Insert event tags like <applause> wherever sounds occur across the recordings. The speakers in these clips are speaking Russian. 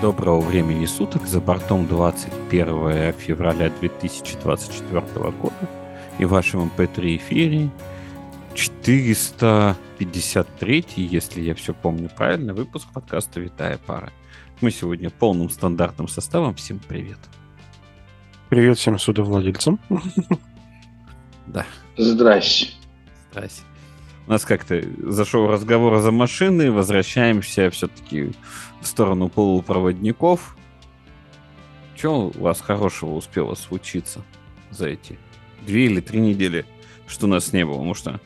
Доброго времени суток. За бортом 21 февраля 2024 года. И в вашем MP3 эфире 453, если я все помню правильно, выпуск подкаста «Витая пара». Мы сегодня полным стандартным составом. Всем привет. Привет всем судовладельцам. Да. Здрасте. Здрасте. У нас как-то зашел разговор за машины, возвращаемся все-таки в сторону полупроводников. Что у вас хорошего успело случиться за эти две или три недели, что у нас не было? Потому что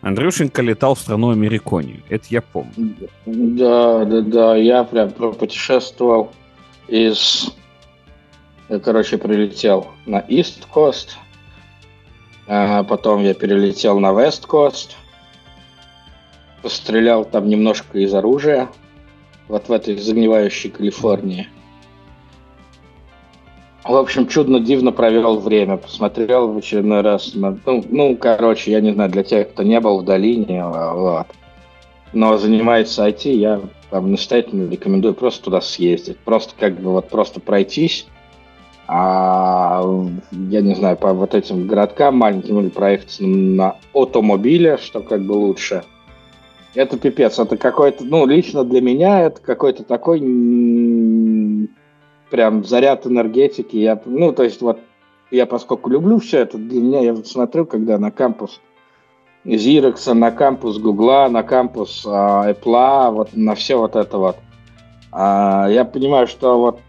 Андрюшенька летал в страну Америконию, это я помню. Да, да, да, я прям путешествовал из... Я, короче, прилетел на East Coast, а потом я перелетел на West Coast, пострелял там немножко из оружия, вот в этой загнивающей Калифорнии. В общем, чудно-дивно провел время. Посмотрел в очередной раз. На, ну, ну, короче, я не знаю, для тех, кто не был в долине, вот. Но занимается IT, я там настоятельно рекомендую просто туда съездить. Просто как бы вот просто пройтись. А, я не знаю, по вот этим городкам маленьким или проехать на автомобиле, что как бы лучше – это пипец. Это какой-то, ну, лично для меня это какой-то такой прям заряд энергетики. Я, ну, то есть вот я поскольку люблю все это, для меня я смотрю, когда на кампус Xerox, на кампус Гугла, на кампус а, вот на все вот это вот. А, я понимаю, что вот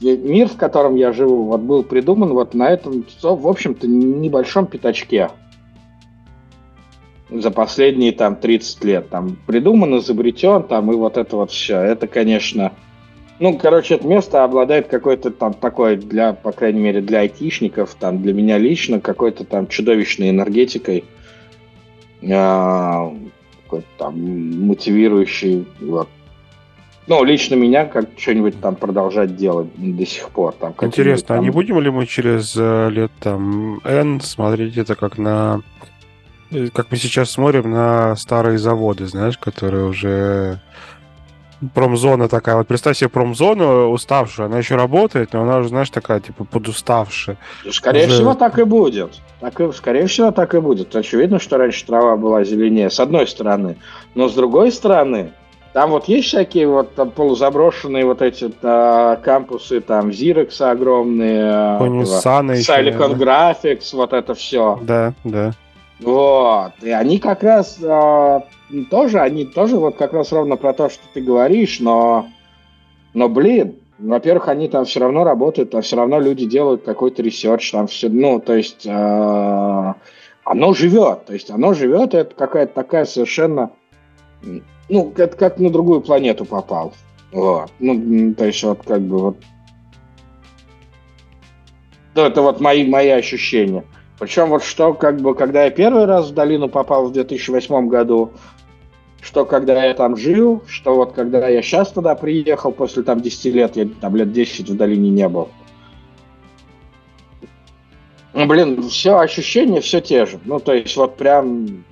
мир, в котором я живу, вот был придуман вот на этом, в общем-то, небольшом пятачке за последние там 30 лет. Там придуман, изобретен, там и вот это вот все. Это, конечно... Ну, короче, это место обладает какой-то там такой, для, по крайней мере, для айтишников, там, для меня лично, какой-то там чудовищной энергетикой, какой-то там мотивирующий, вот. Ну, лично меня как что-нибудь там продолжать делать до сих пор. Там, Интересно, там... а не будем ли мы через э, лет там N смотреть это как на Э, как мы сейчас смотрим на старые заводы, знаешь, которые уже промзона такая. Вот представь себе промзону уставшую, она еще работает, но она уже, знаешь, такая, типа, подуставшая. Скорее уже... всего, так и будет. Так и, скорее всего, так и будет. Очевидно, что раньше трава была зеленее, с одной стороны. Но с другой стороны, там вот есть всякие вот там полузаброшенные вот эти а, кампусы, там Xerox огромные, Silicon Graphics, вот это все. Да, да. Вот. И они как раз э, тоже, они тоже вот как раз ровно про то, что ты говоришь, но, но блин, во-первых, они там все равно работают, а все равно люди делают какой-то research, там все, ну, то есть э, оно живет, то есть оно живет, это какая-то такая совершенно, ну, это как на другую планету попал. Вот. Ну, то есть вот как бы вот это вот мои, мои ощущения. Причем вот что, как бы, когда я первый раз в долину попал в 2008 году, что когда я там жил, что вот когда я сейчас туда приехал, после там 10 лет, я там лет 10 в долине не был. Ну, блин, все ощущения все те же. Ну, то есть вот прям,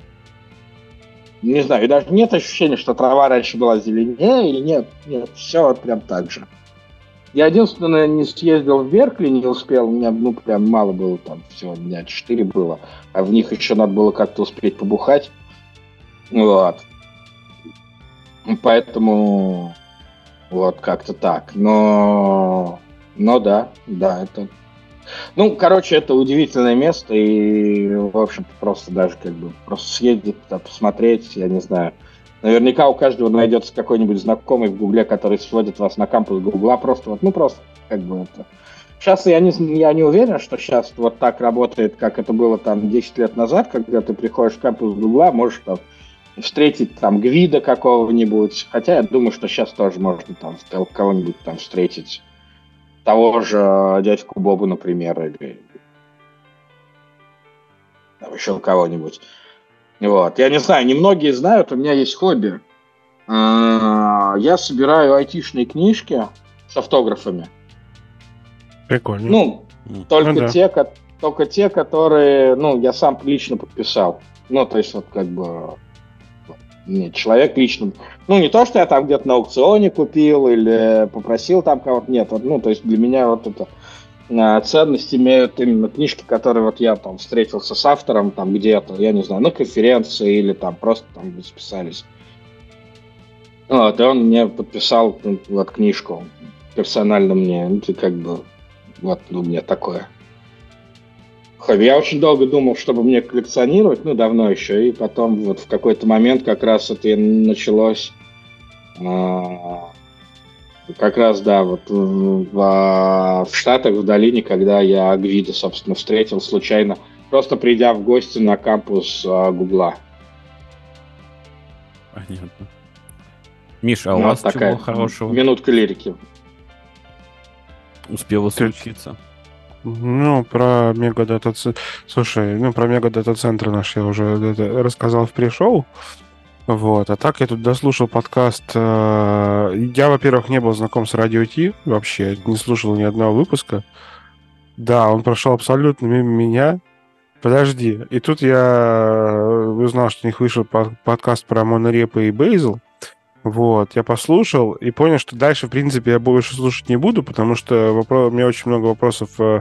не знаю, и даже нет ощущения, что трава раньше была зеленее или нет. Нет, все вот прям так же. Я единственное не съездил в Беркли, не успел, у меня ну прям мало было там, всего дня четыре было, а в них еще надо было как-то успеть побухать. Вот. Поэтому вот как-то так. Но, но да, да, это... Ну, короче, это удивительное место, и, в общем-то, просто даже как бы просто съездить, посмотреть, я не знаю, Наверняка у каждого найдется какой-нибудь знакомый в Гугле, который сводит вас на кампус Гугла. Просто вот, ну просто как бы это. Сейчас я не, я не уверен, что сейчас вот так работает, как это было там 10 лет назад, когда ты приходишь в кампус Гугла, можешь там встретить там гвида какого-нибудь. Хотя я думаю, что сейчас тоже можно там кого-нибудь там встретить. Того же дядьку Бобу, например, или там еще кого-нибудь. Вот. Я не знаю, немногие знают, у меня есть хобби. А, я собираю айтишные книжки с автографами. Прикольно. Ну, только, ну, да. те, только те, которые, ну, я сам лично подписал. Ну, то есть, вот как бы... Нет, человек лично. Ну, не то, что я там где-то на аукционе купил или попросил там кого-то. Нет, вот, ну, то есть для меня вот это ценность имеют именно книжки, которые вот я там встретился с автором там где-то, я не знаю, на конференции или там просто там записались. Вот, и он мне подписал ну, вот книжку персонально мне, ну, как бы, вот, ну, мне такое. Я очень долго думал, чтобы мне коллекционировать, ну, давно еще, и потом вот в какой-то момент как раз это началось, а, как раз, да, вот в, в Штатах, в долине, когда я Гвида, собственно, встретил случайно, просто придя в гости на кампус а, Гугла. Понятно. Миша, а ну, у вас такая чего хорошего? Минутка лирики. Успела случиться. Ну, про мегадата... Слушай, ну, про мегадата-центр наш я уже рассказал в пришоу. Вот. А так я тут дослушал подкаст. Э, я, во-первых, не был знаком с Радио Ти вообще, не слушал ни одного выпуска. Да, он прошел абсолютно мимо меня. Подожди. И тут я узнал, что у них вышел подкаст про монорепы и Бейзл. Вот, я послушал и понял, что дальше, в принципе, я больше слушать не буду, потому что вопрос, у меня очень много вопросов э, э,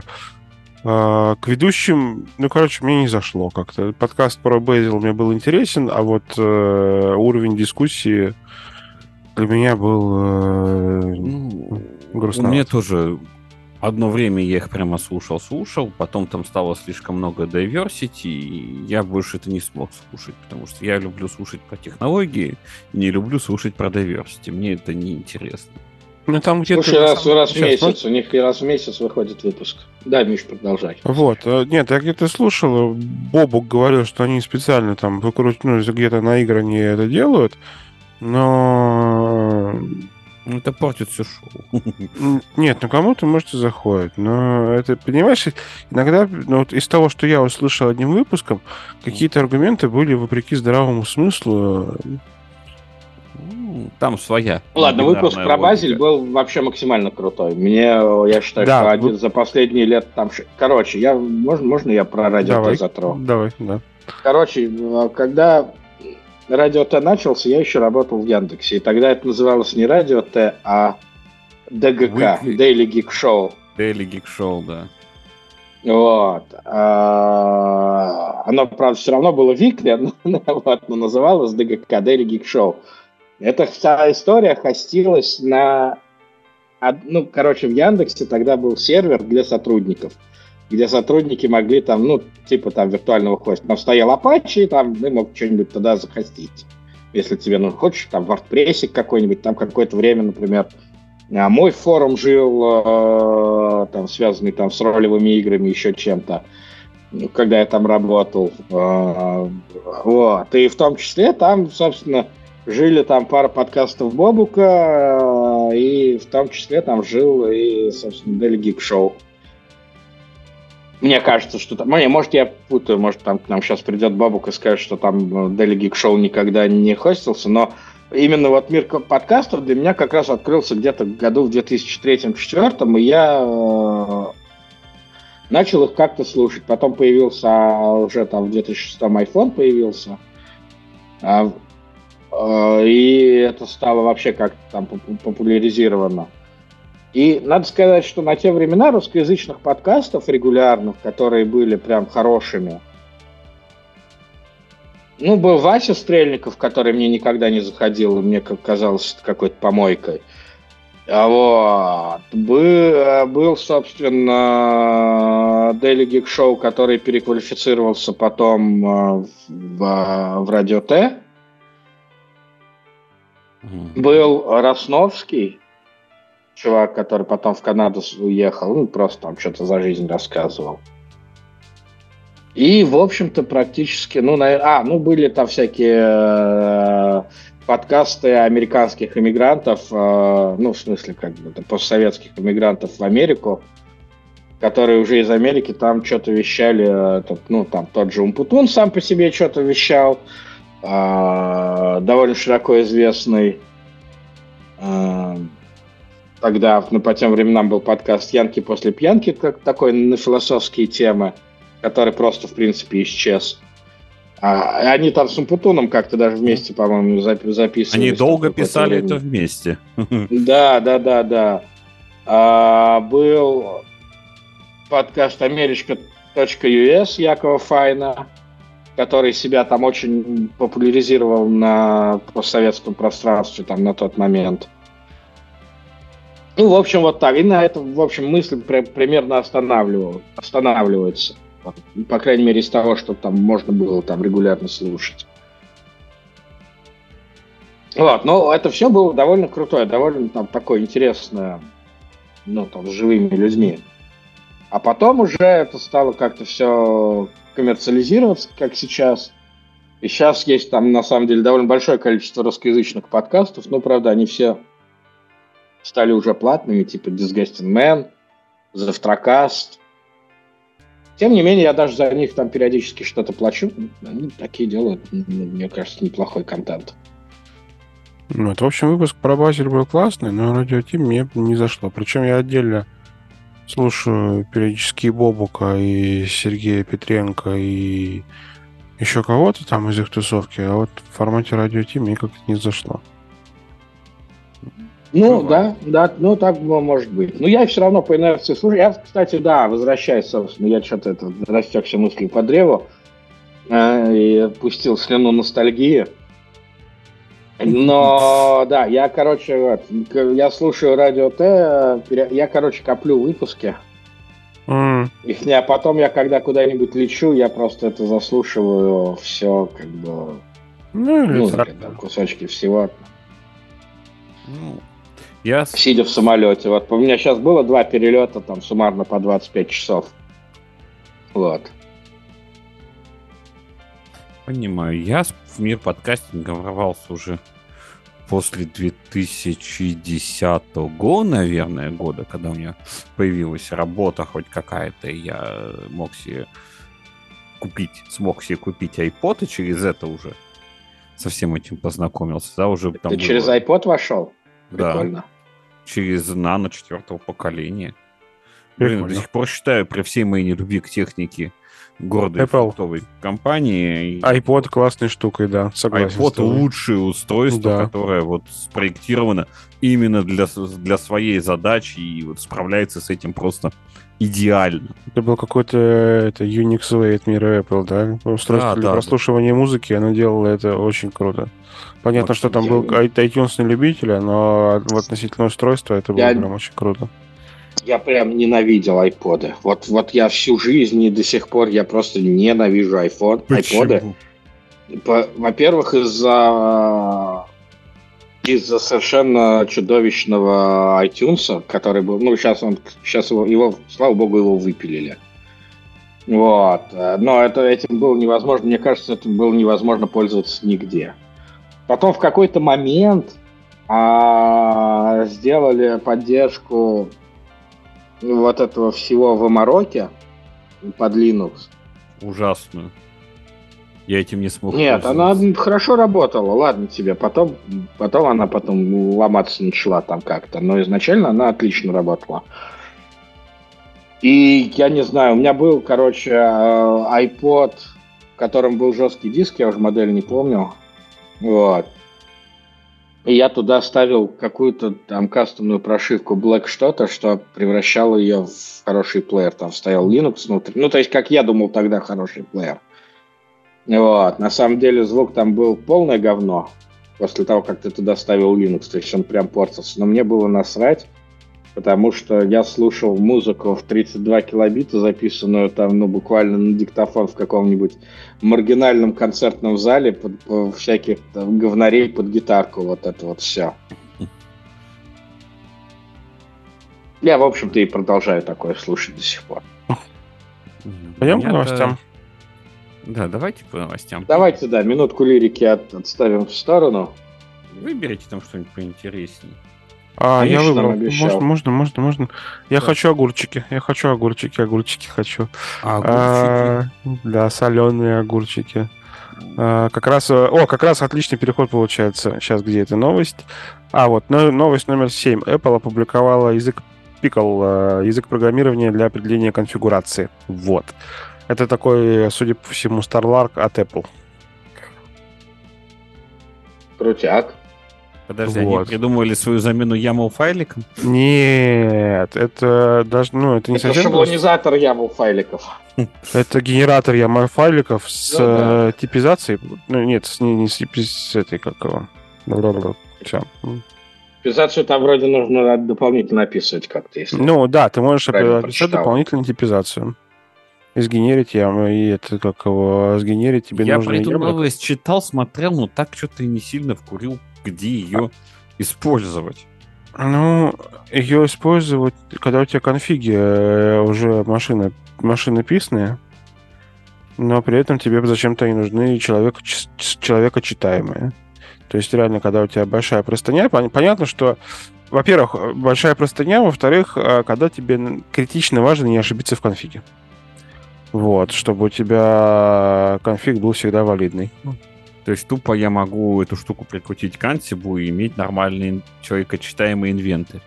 к ведущим. Ну, короче, мне не зашло как-то. Подкаст про Безил мне был интересен, а вот э, уровень дискуссии для меня был э, ну, грустно. Меня тоже одно время я их прямо слушал-слушал, потом там стало слишком много diversity, и я больше это не смог слушать, потому что я люблю слушать про технологии, не люблю слушать про diversity, мне это не интересно. Ну, там где-то... Слушай, раз, самом... раз в месяц, вот... у них раз в месяц выходит выпуск. Да, Миш, продолжай. Вот, э, нет, я где-то слушал, Бобук говорил, что они специально там выкрутили, ну, где-то на игры не это делают, но ну, это портит все шоу. <laughs> Нет, ну кому-то, может, и заходит. Но это, понимаешь, иногда ну, вот из того, что я услышал одним выпуском, какие-то аргументы были вопреки здравому смыслу. Ну, там своя. Ладно, выпуск про Базель был вообще максимально крутой. Мне, я считаю, да, что один вы... за последние лет там... Короче, я, можно, можно я про радио давай, затрону? Давай, да. Короче, когда Радио Т начался, я еще работал в Яндексе. И тогда это называлось не Радио Т, а ДГК, Weekly. Daily Geek Show. Daily Geek Show, да. Вот. А, оно, правда, все равно было Викли, <laughs> но называлось ДГК, Daily Geek Show. Эта вся история хостилась на... Ну, короче, в Яндексе тогда был сервер для сотрудников – где сотрудники могли там, ну, типа там виртуального хоста. Там стоял Apache, и там ты мог что-нибудь туда захостить. Если тебе, ну, хочешь, там, WordPress какой-нибудь, там какое-то время, например, а мой форум жил, э, там, связанный там с ролевыми играми, еще чем-то, ну, когда я там работал. Э, вот. И в том числе там, собственно, жили там пара подкастов Бобука, э, и в том числе там жил и, собственно, Daily Geek Show. Мне кажется, что там... Не, может, я путаю, может, там к нам сейчас придет бабука и скажет, что там э, Daily Geek Show никогда не хостился, но именно вот мир подкастов для меня как раз открылся где-то в году в 2003-2004, и я э, начал их как-то слушать. Потом появился уже там в 2006 iPhone появился, а, и это стало вообще как-то там популяризировано. И надо сказать, что на те времена русскоязычных подкастов регулярных, которые были прям хорошими, ну, был Вася Стрельников, который мне никогда не заходил, и мне казалось какой-то помойкой. А вот. Был, был, собственно, Daily Geek Show, который переквалифицировался потом э, в, в Радио Т. Mm-hmm. Был Росновский, чувак, который потом в Канаду уехал, ну, просто там что-то за жизнь рассказывал. И, в общем-то, практически, ну, на... а, ну, были там всякие э, подкасты американских иммигрантов, э, ну, в смысле, как бы, постсоветских иммигрантов в Америку, которые уже из Америки там что-то вещали, этот, ну, там тот же Умпутун сам по себе что-то вещал, э, довольно широко известный. Э, Тогда, ну, по тем временам был подкаст «Янки после пьянки», как такой на философские темы, который просто, в принципе, исчез. А, они там с Умпутуном как-то даже вместе, по-моему, записывали. Они долго писали время. это вместе. <laughs> Да, да, да, да. А, был подкаст Америчка.us Якова Файна, который себя там очень популяризировал на постсоветском пространстве там на тот момент. Ну, в общем, вот так. И на этом, в общем, мысль примерно останавливал, останавливается. По крайней мере, из того, что там можно было там регулярно слушать. Вот, но это все было довольно крутое, довольно там такое интересное, ну, там, с живыми людьми. А потом уже это стало как-то все коммерциализироваться, как сейчас. И сейчас есть там, на самом деле, довольно большое количество русскоязычных подкастов, но, правда, они все стали уже платными, типа Disgusting Man, Завтракаст. Тем не менее, я даже за них там периодически что-то плачу. Они такие делают, мне кажется, неплохой контент. Ну, это, в общем, выпуск про Базель был классный, но радио Тим мне не зашло. Причем я отдельно слушаю периодически Бобука и Сергея Петренко и еще кого-то там из их тусовки, а вот в формате радио Тим мне как-то не зашло. Ну, Бывает. да, да, ну так может быть. Но я все равно по инерции слушаю. Я, кстати, да, возвращаюсь, собственно, я что-то это растекся мыслью по древу э, и пустил слюну ностальгии. Но, да, я, короче, вот, я слушаю радио Т, я, короче, коплю выпуски. Mm. Их не, а потом я, когда куда-нибудь лечу, я просто это заслушиваю все, как бы, ну, музыка, там, кусочки всего. Ну, я... Сидя в самолете. Вот у меня сейчас было два перелета, там суммарно по 25 часов. Вот. Понимаю. Я в мир подкастинга ворвался уже после 2010 года, наверное, года, когда у меня появилась работа хоть какая-то, и я мог себе купить, смог себе купить iPod, и через это уже со всем этим познакомился. Да, уже там Ты было... через iPod вошел? Да. Прикольно через нано четвертого поколения. Блин, до сих пор считаю, при всей моей нелюбви к технике гордой Apple. фруктовой компании. iPod классной штукой, да, согласен. iPod лучшее устройство, да. которое вот спроектировано именно для, для своей задачи и вот справляется с этим просто идеально. Это был какой-то это Unix Way от мира Apple, да? Устройство да, для да, прослушивания да. музыки, оно делало это очень круто. Понятно, очень что там был iTunes на любителя, но в относительно устройства это было я... прям очень круто. Я прям ненавидел айподы. Вот, вот я всю жизнь и до сих пор я просто ненавижу iPhone, айподы. Во-первых, из-за из-за совершенно чудовищного iTunes, который был, ну, сейчас он, сейчас его, его, слава богу, его выпилили. Вот. Но это, этим было невозможно, мне кажется, это было невозможно пользоваться нигде. Потом в какой-то момент а, сделали поддержку вот этого всего в Амароке под Linux. Ужасную. Я этим не смог. Нет, она хорошо работала, ладно тебе. Потом, потом она потом ломаться начала там как-то. Но изначально она отлично работала. И я не знаю, у меня был, короче, э, iPod, в котором был жесткий диск, я уже модель не помню. Вот. И я туда ставил какую-то там кастомную прошивку Black что-то, что превращало ее в хороший плеер. Там стоял Linux внутри. Ну, то есть, как я думал тогда, хороший плеер. Вот. На самом деле звук там был полное говно после того, как ты туда ставил Linux. То есть он прям портился. Но мне было насрать, потому что я слушал музыку в 32 килобита, записанную там, ну, буквально на диктофон в каком-нибудь маргинальном концертном зале под, под всяких там, говнарей под гитарку. Вот это вот все. Я, в общем-то, и продолжаю такое слушать до сих пор. Пойдем к новостям. Да, давайте по новостям. Давайте, да, минутку лирики от, отставим в сторону. Выберите там что-нибудь поинтереснее. А, Конечно, я выбрал. Можно, можно, можно, можно. Я да. хочу огурчики. Я хочу огурчики, огурчики хочу. А, огурчики? А, да, соленые огурчики. А, как раз, о, как раз отличный переход получается. Сейчас где эта новость? А, вот, новость номер 7. Apple опубликовала язык Pickle, э, язык программирования для определения конфигурации. Вот. Это такой, судя по всему, StarLark от Apple. Крутяк. Подожди, они Вот. придумывали свою замену YAML файликом? Нет, это даже, ну, это не Это совсем... просто. шаблонизатор YAML файликов. Это генератор YAML файликов с Ну да. э, типизацией. Ну, нет, с, не, не с, с этой, как его. Все. Писацию там вроде нужно дополнительно описывать как-то, если... Ну да, ты можешь описать прочитал. дополнительную типизацию. И сгенерить яму, и это как его сгенерить тебе Я нужно яблоко. новость читал, смотрел, но так что-то и не сильно вкурил, где ее использовать. Ну, ее использовать, когда у тебя конфиги э, уже машины, машины писные, но при этом тебе зачем-то и нужны человек, ч- ч- человекочитаемые. То есть реально, когда у тебя большая простыня, пон- понятно, что, во-первых, большая простыня, во-вторых, э, когда тебе критично важно не ошибиться в конфиге. Вот, чтобы у тебя конфиг был всегда валидный. То есть тупо я могу эту штуку прикрутить к ансибу и иметь нормальный человекочитаемый инвентарь.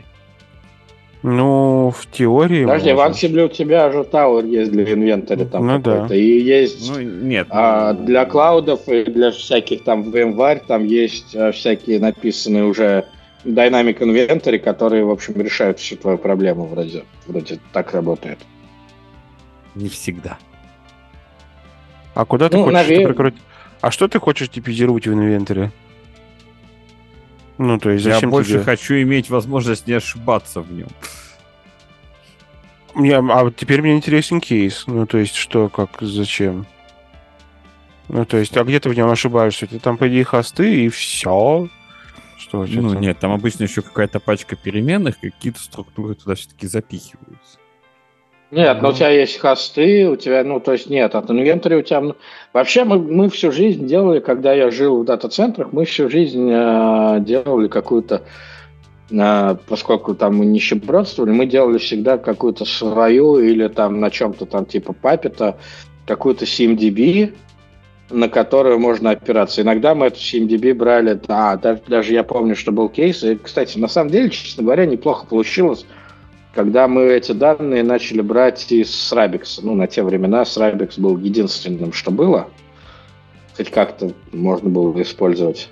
Ну, в теории... Подожди, в можно. Ansible у тебя же Tower есть для инвентаря там Ну да. какой-то. И есть Ну, нет. а, ну, для клаудов и для всяких там VMware там есть а, всякие написанные уже Dynamic Inventory, которые, в общем, решают всю твою проблему вроде. Вроде так работает. Не всегда. А куда ты Ну, хочешь это наве- прикрутить? А что ты хочешь типизировать в инвентаре? Ну, то есть Я зачем больше тебе? хочу иметь возможность не ошибаться в нем. Мне- а вот теперь мне интересен кейс. Ну, то есть что, как, зачем? Ну, то есть, а где ты в нем ошибаешься? Ты там, по идее, хосты и все. Что, что Ну, там? нет, там обычно еще какая-то пачка переменных, какие-то структуры туда все-таки запихиваются. Нет, но у Ну. тебя есть хосты, у тебя, ну, то есть нет, от инвентаря у тебя... ну, Вообще мы, мы всю жизнь делали, когда я жил в дата-центрах, мы всю жизнь э, делали какую-то, э, поскольку там мы нищебродствовали, мы делали всегда какую-то свою или там на чем-то там типа папета, какую-то CMDB, на которую можно опираться. Иногда мы эту CMDB брали, а, даже, даже я помню, что был кейс, и, кстати, на самом деле, честно говоря, неплохо получилось, когда мы эти данные начали брать из Srabix. Ну, на те времена Srabix был единственным, что было. Хоть как-то можно было использовать.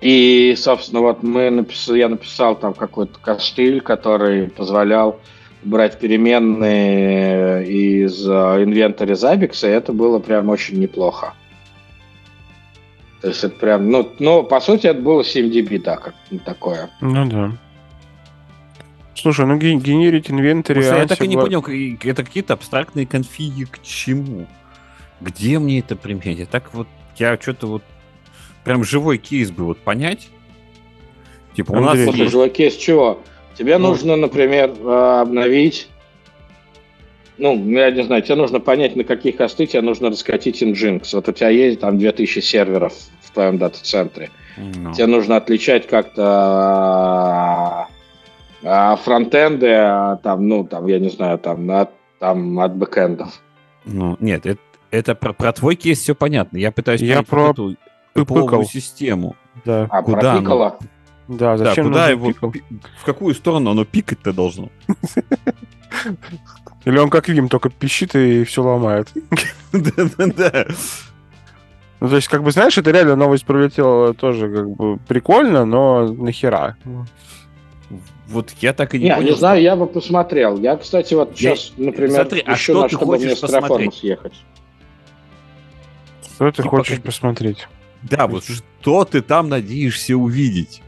И, собственно, вот мы напис... я написал там какой-то костыль, который позволял брать переменные из э, инвентаря Zabbix, и это было прям очень неплохо. То есть это прям, ну, ну по сути, это было 7dB, да, как такое. Ну, да. Слушай, ну ге- генерить инвентарь... Слушай, я так и не понял, это какие-то абстрактные конфиги к чему? Где мне это применять? Я Так вот, я что-то вот прям живой кейс бы вот понять. Типа у нас Слушай, живой кейс чего? Тебе Ну. нужно, например, э, обновить... Ну, я не знаю, тебе нужно понять, на каких хосты тебе нужно раскатить Nginx. Вот у тебя есть там 2000 серверов в твоем дата-центре. Ну, Тебе нужно отличать как-то э, фронтенды, а там, ну, там, я не знаю, там, от, там, от бэкэндов. ну, нет, это, это про, про твой кейс все понятно. Я пытаюсь Я про эту пыпыкал. систему. Да, А, Куда про оно? Piccolo? да, Да, зачем куда нужен его, пикл? пи- в какую сторону оно пикать-то должно? <laughs> Или он как Вим, только пищит и все ломает. <laughs> Да-да-да. Ну, то есть, как бы, знаешь, это реально новость пролетела тоже как бы прикольно, но нахера? Вот я так и не Не, понял. не что- знаю, я бы посмотрел. Я, кстати, вот Я- сейчас, например, Смотри, а ищу, что на ты чтобы хочешь посмотреть? съехать. Что ты Типа хочешь посмотреть? Да, вот что ты там надеешься увидеть?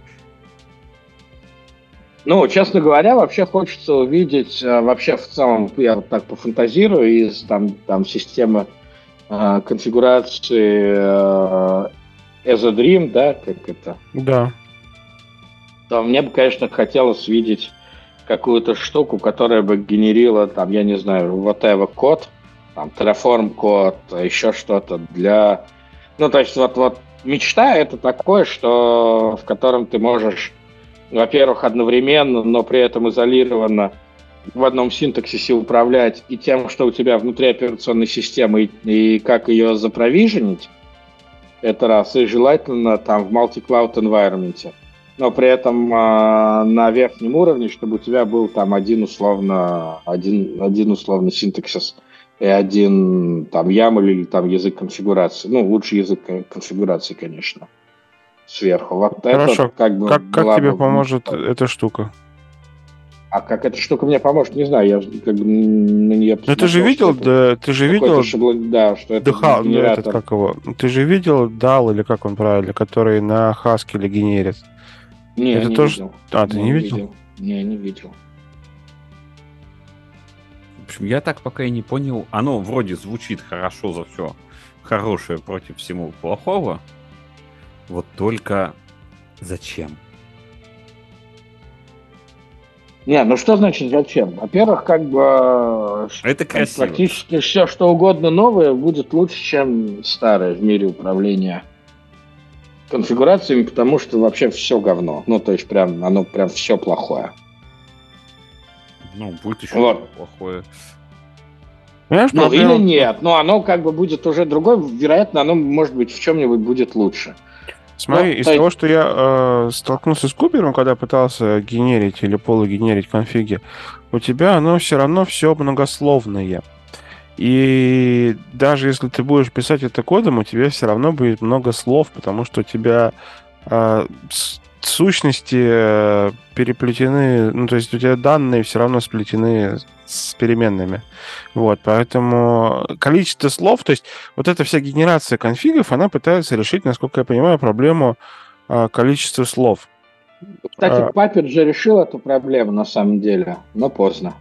Ну, честно говоря, вообще хочется увидеть, э, вообще в целом, я вот так пофантазирую, из там, там системы э, конфигурации э, as a Dream, да, как это, Да. То мне бы, конечно, хотелось видеть какую-то штуку, которая бы генерила, там, я не знаю, whatever код, там, Terraform код, еще что-то для... Ну, то есть вот, вот мечта это такое, что в котором ты можешь, во-первых, одновременно, но при этом изолированно в одном синтаксисе управлять и тем, что у тебя внутри операционной системы, и, и как ее запровиженить, это раз, и желательно там в multi-cloud environment но при этом а, на верхнем уровне, чтобы у тебя был там один условно один, один условно синтаксис и один там YAML или там язык конфигурации. Ну, лучше язык конфигурации, конечно, сверху. Вот Хорошо. это как бы Как, как тебе бы- поможет эта штука? А как эта штука мне поможет, не знаю. Я как бы на нее Ну ты же видел, да, ты же видел да, что это DHA, ну, генератор. этот, как его? Ты же видел DAL, или как он правильно, который на Haskell генерит? Не, это не тоже- видел. А, ты не видел? Не, не видел. В общем, я так пока и не понял. Оно вроде звучит хорошо за все хорошее против всего плохого. Вот только зачем? Не, ну что значит зачем? Во-первых, как бы э, Это красиво. практически все, что угодно новое, будет лучше, чем старое в мире управления конфигурациями, потому что вообще все говно. Ну, то есть прям, оно прям все плохое. Ну, будет еще Вот. плохое. Понимаешь, Ну, проблема- или нет, но оно как бы будет уже другое, вероятно, оно, может быть, в чем-нибудь будет лучше. Смотри, Ну, из то того, что я э, столкнулся с Купером, когда пытался генерить или полугенерить конфиги, у тебя оно все равно все многословное. И даже если ты будешь писать это кодом, у тебя все равно будет много слов, потому что у тебя э, сущности э, переплетены, ну то есть у тебя данные все равно сплетены с переменными. Вот, поэтому количество слов, то есть вот эта вся генерация конфигов, она пытается решить, насколько я понимаю, проблему а, количества слов. Кстати, А. Же решил эту проблему на самом деле, но поздно.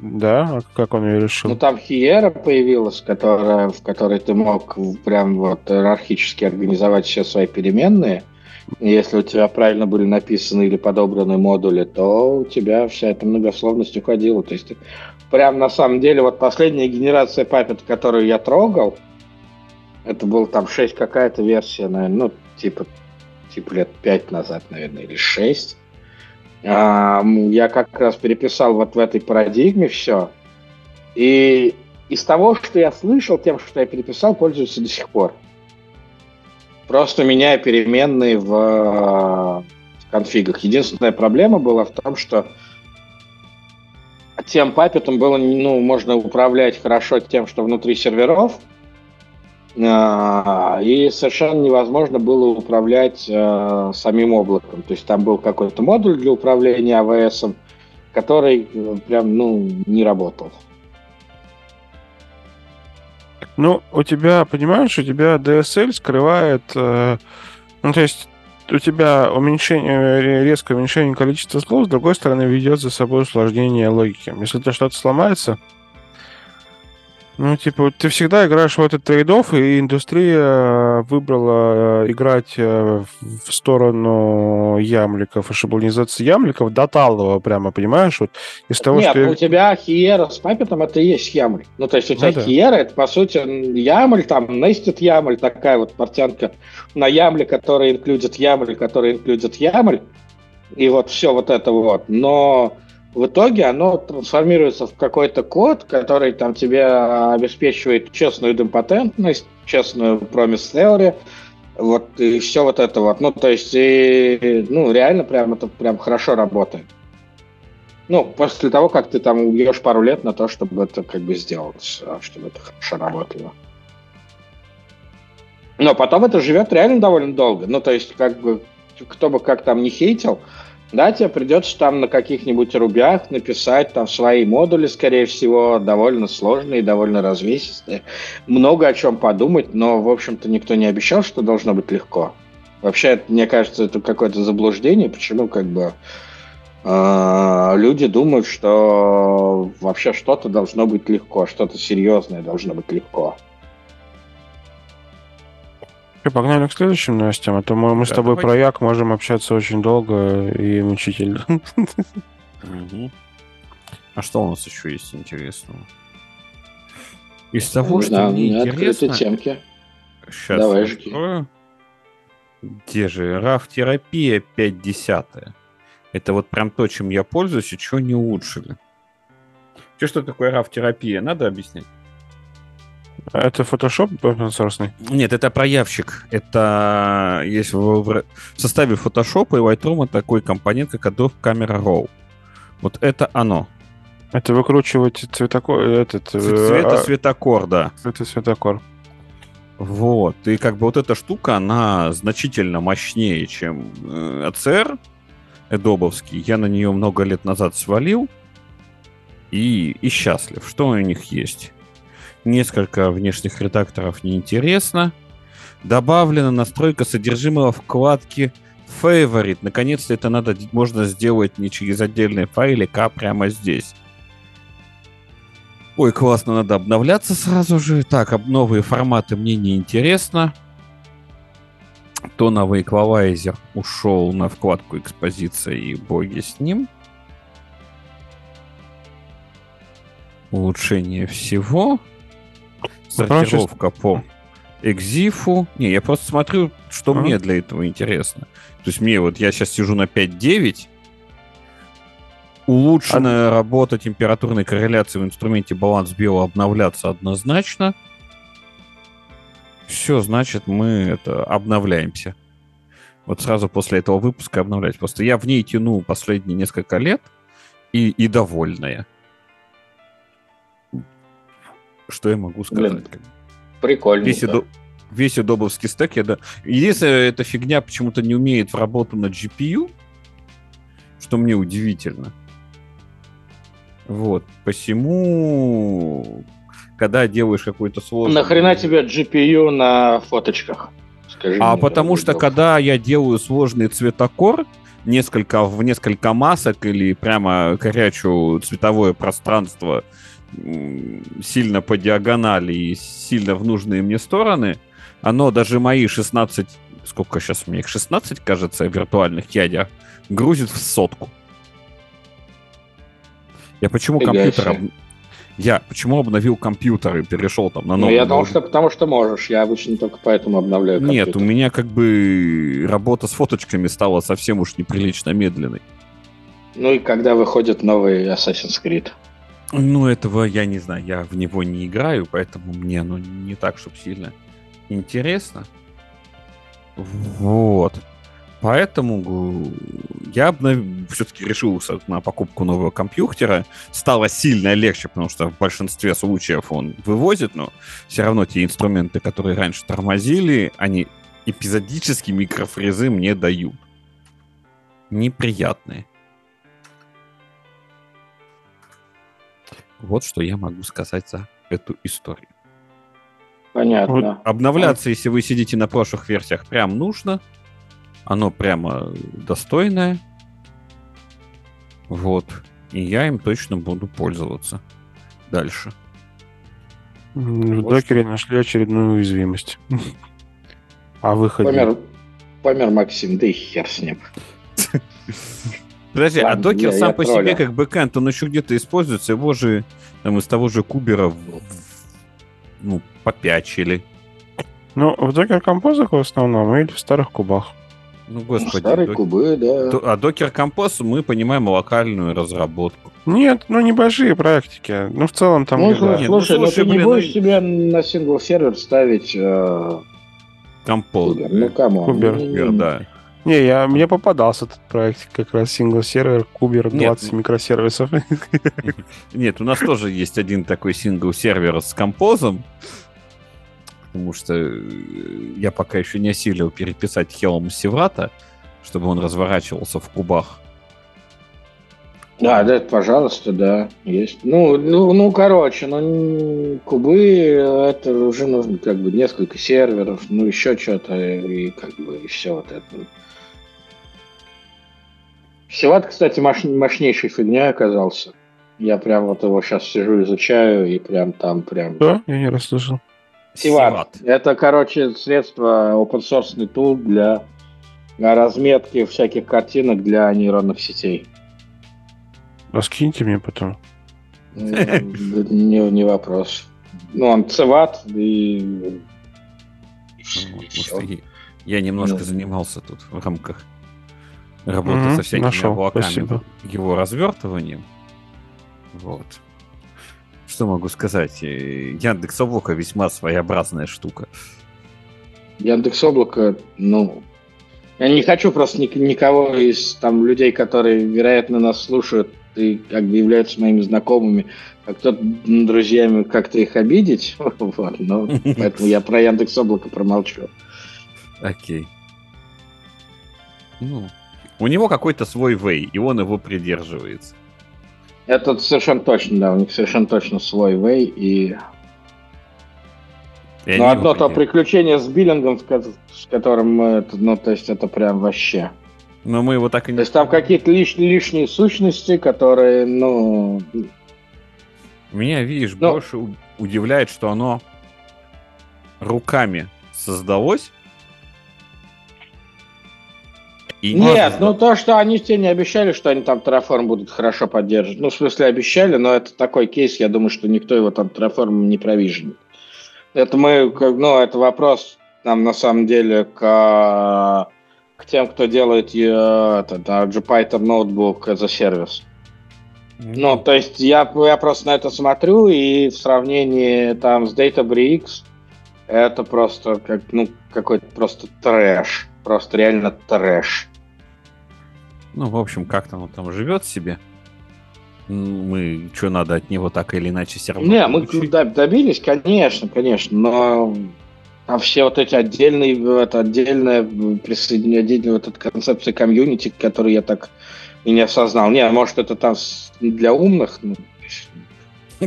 Да, а как он ее решил? Ну, там Хиера появилась, которая, в которой ты мог прям вот иерархически организовать все свои переменные. Если у тебя правильно были написаны или подобраны модули, то у тебя вся эта многословность уходила. То есть прям на самом деле вот последняя генерация Puppet, которую я трогал, это был там 6 какая-то версия, наверное, ну, типа, типа лет 5 назад, наверное, или 6. Я как раз переписал вот в этой парадигме все. И из того, что я слышал, тем, что я переписал, пользуются до сих пор. Просто меняя переменные в, в конфигах. Единственная проблема была в том, что тем папетом было, ну, можно управлять хорошо тем, что внутри серверов, и совершенно невозможно было управлять э, самим облаком. То есть там был какой-то модуль для управления АВС, который э, прям, ну, не работал. Ну, у тебя, понимаешь, у тебя DSL скрывает... э, ну, то есть у тебя уменьшение, ре- резкое уменьшение количества слов, с другой стороны, ведет за собой усложнение логики. Если у тебя что-то сломается, ну, типа, ты всегда играешь в этот трейд и индустрия э, выбрала э, играть э, в сторону ямликов и шаблонизации ямликов до талого прямо, понимаешь? Вот из того, Нет, что... ну, у тебя Хиера с папетом это и есть Ямль. Ну, то есть у тебя да. Хиера это, по сути, Ямль, там, Nested Ямль, такая вот портянка на Ямле, который инклюдит Ямль, который инклюдит Ямль. И вот все вот это вот. Но в итоге оно трансформируется в какой-то код, который там тебе обеспечивает честную идемпотентность, честную promise theory, вот и все вот это вот. Ну, то есть, и, ну, реально прям это прям хорошо работает. Ну, после того, как ты там убьешь пару лет на то, чтобы это как бы сделать, а, чтобы это хорошо работало. Но потом это живет реально довольно долго. Ну, то есть, как бы, кто бы как там не хейтил, да, тебе придется там на каких-нибудь рубях написать там свои модули, скорее всего, довольно сложные, довольно развесистые. Много о чем подумать, но, в общем-то, никто не обещал, что должно быть легко. Вообще, мне кажется, это какое-то заблуждение. Почему, как бы, э, люди думают, что вообще что-то должно быть легко, что-то серьезное должно быть легко. Чё, Погнали к следующим новостям, а то мы, мы с Да, тобой давайте. про Як можем общаться очень долго и мучительно. А что у нас еще есть интересного? Из того, Не что мне интересно... темки. Сейчас Давай, жги. открою. Где же? RAF-терапия 5 десятая. Это вот прям то, чем я пользуюсь, и чего не улучшили. Что, что такое RAF-терапия? Надо объяснять? Это Photoshop open source? Нет, это проявщик. Это есть в, в составе Photoshop и Lightroom такой компонент, как Adobe Camera Raw. Вот это оно. Это выкручивать цветокор, этот... Цвет- э, а, Цветосветокор, да. Это светокор. Вот. И как бы вот эта штука, она значительно мощнее, чем э, ACR эдобовский. Я на нее много лет назад свалил и, и счастлив. Что у них есть? Несколько внешних редакторов неинтересно. Добавлена настройка содержимого вкладки Favorite. Наконец-то это надо, можно сделать не через отдельный файлик, а прямо здесь. Ой, классно, надо обновляться сразу же. Так, новые форматы мне не интересно. Тоновый эквалайзер ушел на вкладку экспозиция и боги с ним. Улучшение всего. Сортировка по экзифу. Не, я просто смотрю, что А. мне для этого интересно. То есть мне вот, я сейчас сижу на 5.9, Улучшенная работа температурной корреляции в инструменте баланс био обновляться однозначно. Все, значит, мы это обновляемся. Вот сразу после этого выпуска обновлять. Просто я в ней тяну последние несколько лет и, и довольная. Что я могу сказать? Блин, Прикольно. Весь, удо- весь удобовский стек я да. Единственное, эта фигня почему-то не умеет в работу на GPU, что мне удивительно. Вот. Посему, когда делаешь какой-то сложный... Нахрена тебе GPU на фоточках? Скажи А мне, потому что когда я делаю сложный цветокор, несколько, в несколько масок или прямо корячу цветовое пространство сильно по диагонали и сильно в нужные мне стороны, оно даже мои 16, сколько сейчас у меня их, 16, кажется, виртуальных ядер, грузит в сотку. Я почему компьютер... об- Я почему обновил компьютер и перешел там на Ну, новый я думал, что потому что можешь. Я обычно только поэтому обновляю нет, у компьютер. меня как бы работа с фоточками стала совсем уж неприлично медленной. Ну и когда выходит новый Assassin's Creed? Ну, этого я не знаю, я в него не играю, поэтому мне ну, не так, чтобы сильно интересно. Вот. Поэтому я все-таки решил на покупку нового компьютера. Стало сильно легче, потому что в большинстве случаев он вывозит, но все равно те инструменты, которые раньше тормозили, они эпизодически микрофрезы мне дают. Неприятные. Вот что я могу сказать за эту историю. Понятно. Обновляться, если вы сидите на прошлых версиях, прям нужно. Оно прямо достойное. Вот. И я им точно буду пользоваться дальше. В Вот докере нашли очередную уязвимость. <laughs> А выходе... Помер, помер Максим, да и хер с ним. <laughs> Подожди, а Ладно, докер я- сам я по троллю. себе как бэкэнд, он еще где-то используется, его же там из того же кубера ну, попячили. Ну, в докер композах в основном или в старых кубах. Ну, Ну, господи. Старые док- кубы, да. А докер композ мы понимаем локальную разработку. Нет, ну небольшие практики. Ну, в целом там... ну, где-то- Нет, ну, слушай, ну, слушай, ты не блин, будешь ну- себе на сингл сервер ставить э, Композ. кубер? Ну? Кубер. Кубер, да. Не, я, мне попадался этот проект, как раз сингл-сервер, кубер, Нет, 20 микросервисов. <laughs> Нет, у нас тоже есть один такой сингл-сервер с композом, потому что э, я пока еще не осилил переписать Helm Севрата, чтобы он разворачивался в кубах. Да, да, пожалуйста, да, есть. Ну, ну, ну, короче, ну, кубы, это уже нужно как бы несколько серверов, ну, еще что-то, и как бы, и все вот это. Севат, кстати, мош- мощнейшей фигней оказался. Я прям вот его сейчас сижу, изучаю, и прям там прям... Что? Я не расслышал. Севат. Это, короче, средство, open source тул для разметки всяких картинок для нейронных сетей. Раскиньте мне потом. <laughs> Не, не вопрос. Ну, он цеват и... Вот, что я- Я немножко Ну. занимался тут в рамках работы Мгм, со всякими нашел, облаками, спасибо. его развертыванием. Вот. Что могу сказать? Э, Яндекс Облако весьма своеобразная штука. Яндекс Облако, ну... Я не хочу просто ник- никого из там людей, которые, вероятно, нас слушают, ты как бы являются моими знакомыми, а кто-то друзьями как-то их обидеть. <laughs> Вот, но поэтому я про Яндекс Облако промолчу. Окей. Ну, у него какой-то свой вей, и он его придерживается. Это совершенно точно, да, у них совершенно точно свой вей, и... И они одно то приключение с биллингом, с ко- с которым мы, это, ну, то есть это прям вообще... Но мы его так и То не... есть там какие-то лиш- лишние сущности, которые, ну, Меня, видишь, Ну. больше удивляет, что оно руками создалось. И Нет, ну то, что они тебе не обещали, что они там Terraform будут хорошо поддерживать. Ну, в смысле, обещали, но это такой кейс, я думаю, что никто его там Terraform не провиженит. Это мы, как- ну, это вопрос там на самом деле к, к тем, кто делает э, этот, а, Jupyter Notebook за сервис. Ну, то есть я, я просто на это смотрю, и в сравнении там с Databricks это просто как, ну, какой-то просто трэш. Просто реально трэш. Ну, в общем, как-то он там живет себе. Мы, что надо от него так или иначе все равно Не, мы получить. добились, конечно, конечно, но а все вот эти отдельные, это отдельное присоединение, отдельная вот эта концепция комьюнити, которую я так и не осознал. Не, может, это там для умных, ну, <laughs>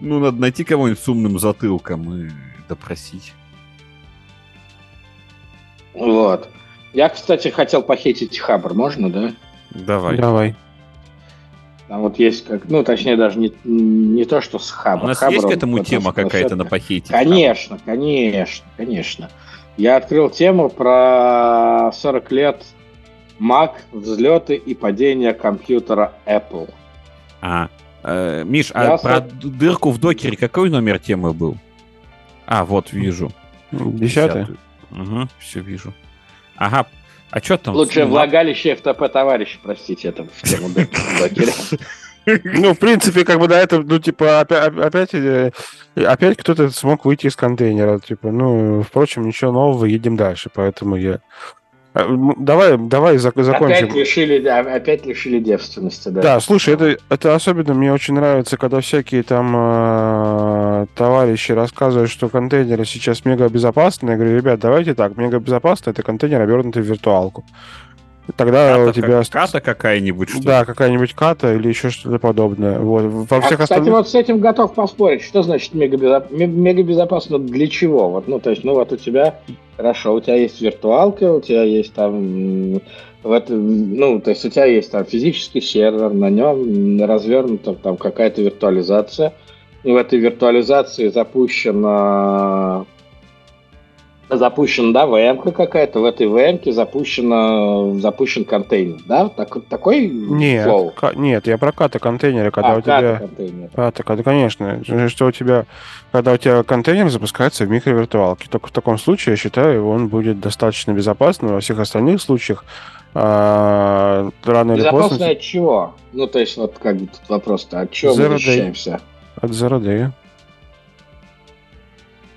Ну, надо найти кого-нибудь с умным затылком и допросить. вот. Я, кстати, хотел похитить Хабр, можно, да? Давай. Давай. Там вот есть как, ну, точнее, даже не, не то, что с Хабр. У нас Хабр, есть к этому тема какая-то на похитить? Конечно, конечно, конечно. Я открыл тему про 40 лет Mac, взлеты и падения компьютера Apple. А, э, Миш, а Я про со- д- дырку в докере какой номер темы был? А, вот, вижу. Десятый. Угу, все вижу. Ага, а что там? Лучшее Ну, влагалище FTP товарища, простите, это в тему. <laughs> Ну, в принципе, как бы, да, это, ну, типа, опять, опять, э, опять кто-то смог выйти из контейнера, типа, ну, впрочем, ничего нового, едем дальше, поэтому я... А, Давай, давай зак- закончим. Опять лишили, опять лишили девственности, да. Да, слушай, это, это особенно мне очень нравится, когда всякие там э, товарищи рассказывают, что контейнеры сейчас мега безопасны. Я говорю, ребят, давайте так, мега безопасно это контейнер, обернутый в виртуалку. Тогда Ката, у тебя... как- ката какая-нибудь, что? Да, какая-нибудь ката или еще что-то подобное. Вот. Во А, всех кстати, остальных... вот с этим готов поспорить. Что значит мегабезоп- ме- мегабезопасно для чего? Вот, ну, то есть, ну, вот у тебя, хорошо, у тебя есть виртуалка, у тебя есть там, м, в это, ну, то есть у тебя есть там физический сервер, на нем развернута там какая-то виртуализация, и в этой виртуализации запущена запущена, да, VM какая-то, в этой VM запущена, запущен контейнер, да? Так, такой Нет, флоу? нет, я про ката контейнеры, когда А, у тебя... контейнер. Ката, ката, конечно. Что у тебя, когда у тебя контейнер запускается в микровиртуалке. Только в таком случае, я считаю, он будет достаточно безопасным. Во всех остальных случаях а, рано или поздно от чего? Ну, то есть, вот как бы тут вопрос-то, от чего мы защищаемся? от Zero Day.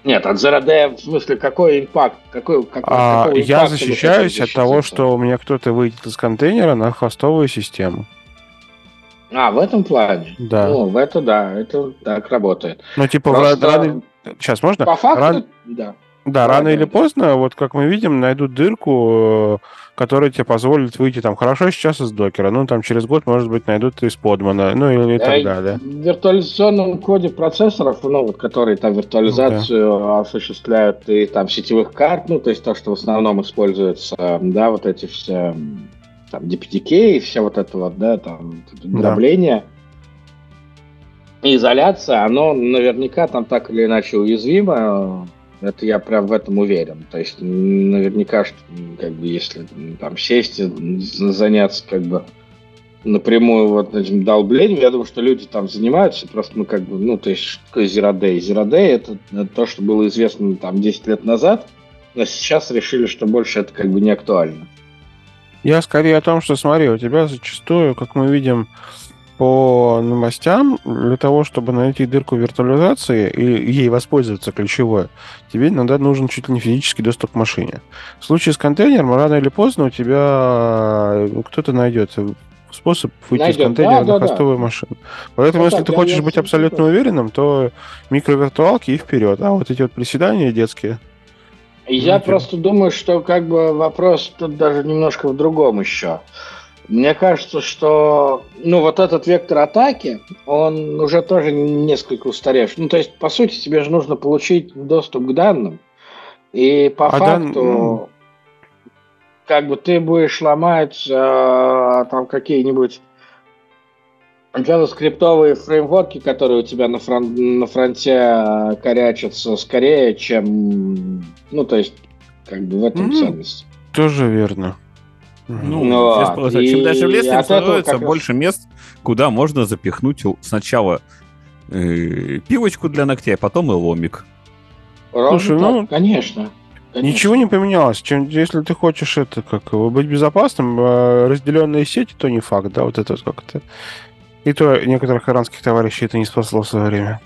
Нет, от Day, в смысле, какой импакт? Какой, какой, А, какого я защищаюсь от того, что у меня кто-то выйдет из контейнера на хостовую систему. А, в этом плане? Да. Ну, в это да, это так работает. Ну, типа, Просто рано... Сейчас, можно? По факту, Ран- да. Да, Да, рано да, или да. поздно, вот как мы видим, найдут дырку, которая тебе позволит выйти там хорошо сейчас из докера, ну там через год, может быть, найдут из подмана, ну или и так Э, далее. В виртуализационном коде процессоров, ну, вот, которые там виртуализацию осуществляют и там сетевых карт, ну, то есть то, что в основном используется, да, вот эти все там DPTK и все вот это вот, да, там Да. дробление. И изоляция, оно наверняка там так или иначе уязвимо. Это я прям в этом уверен. То есть наверняка, что, как бы, если там сесть и заняться как бы напрямую вот этим долблением, я думаю, что люди там занимаются, просто мы как бы, ну, то есть, что такое? Zero Day это, это то, что было известно там 10 лет назад, но сейчас решили, что больше это как бы не актуально. Я скорее о том, что смотри, у тебя зачастую, как мы видим по новостям, для того, чтобы найти дырку виртуализации и ей воспользоваться ключевое, тебе иногда нужен чуть ли не физический доступ к машине. В случае с контейнером, рано или поздно у тебя э, кто-то найдет способ выйти из Найдет. контейнера Да, на да, хостовую машину. Поэтому, Ну если так, ты хочешь быть абсолютно согласен. уверенным, то микровиртуалки и вперед. А вот эти вот приседания детские, Я Ну, просто думаю, что как бы вопрос тут даже немножко в другом еще. Мне кажется, что ну вот этот вектор атаки, он уже тоже несколько устаревший. Ну, то есть, по сути, тебе же нужно получить доступ к данным. И по А дан- факту, ну. как бы ты будешь ломать э, там какие-нибудь JavaScript фреймворки, которые у тебя на, фрон- на фронте э, корячатся скорее, чем... Ну, то есть, как бы в этом Мгм. ценность. тоже верно. Ну, Ну, здесь вот. просто, чем И дальше в лес, тем становится как больше мест, куда можно запихнуть сначала э, пилочку для ногтей, а потом и ломик. Ровно Слушай, так, ну, конечно. конечно. Ничего не поменялось. Чем, если ты хочешь это как быть безопасным, э, разделенные сети, то не факт, да, вот это вот как это. И то некоторых иранских товарищей это не спасло в свое время.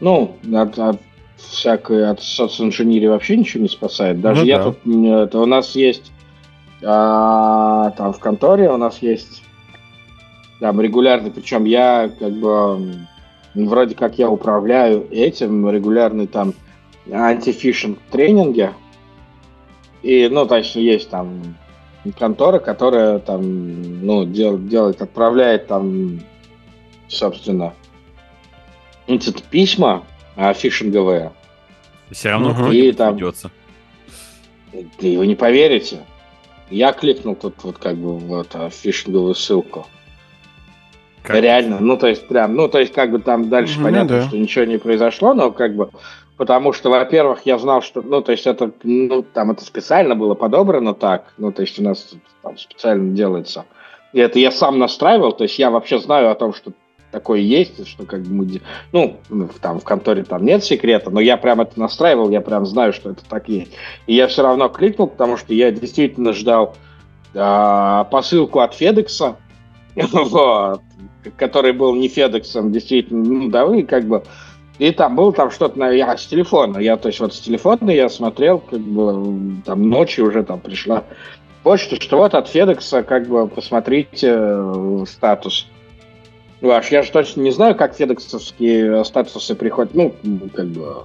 Ну, от, от всякой, от социнженерии вообще ничего не спасает. Даже Ну я да. тут, это, у нас есть, а, там в конторе у нас есть там регулярный, причем я как бы м, вроде как я управляю этим регулярный там антифишинг тренинги. И, ну, точно есть там контора, которая там, ну, дел- делает, отправляет там, собственно, эти письма а, фишинговые. Все равно кто-нибудь И там- ведется. Да вы не поверите. Я кликнул тут вот как бы в эту фишинговую ссылку. Как? Реально, ну то есть прям, ну то есть как бы там дальше Ну понятно, да. что ничего не произошло, но как бы потому что, во-первых, я знал, что, ну то есть это, ну там это специально было подобрано так, ну то есть у нас тут там специально делается. И это я сам настраивал, то есть я вообще знаю о том, что такое есть, что как бы мы, ну в- там в конторе там нет секрета, но я прям это настраивал, я прям знаю, что это так есть. И я все равно кликнул, потому что я действительно ждал а, посылку от Федекса, <laughs> вот, который был не Федексом, действительно, ну, да, вы как бы... И там было там что-то, я с телефона, я, то есть вот с телефона я смотрел, как бы, там ночью уже там пришла почта, что вот от Федекса, как бы, посмотрите э, статус. Ваш, я же точно не знаю, как федексовские статусы приходят, ну, как бы,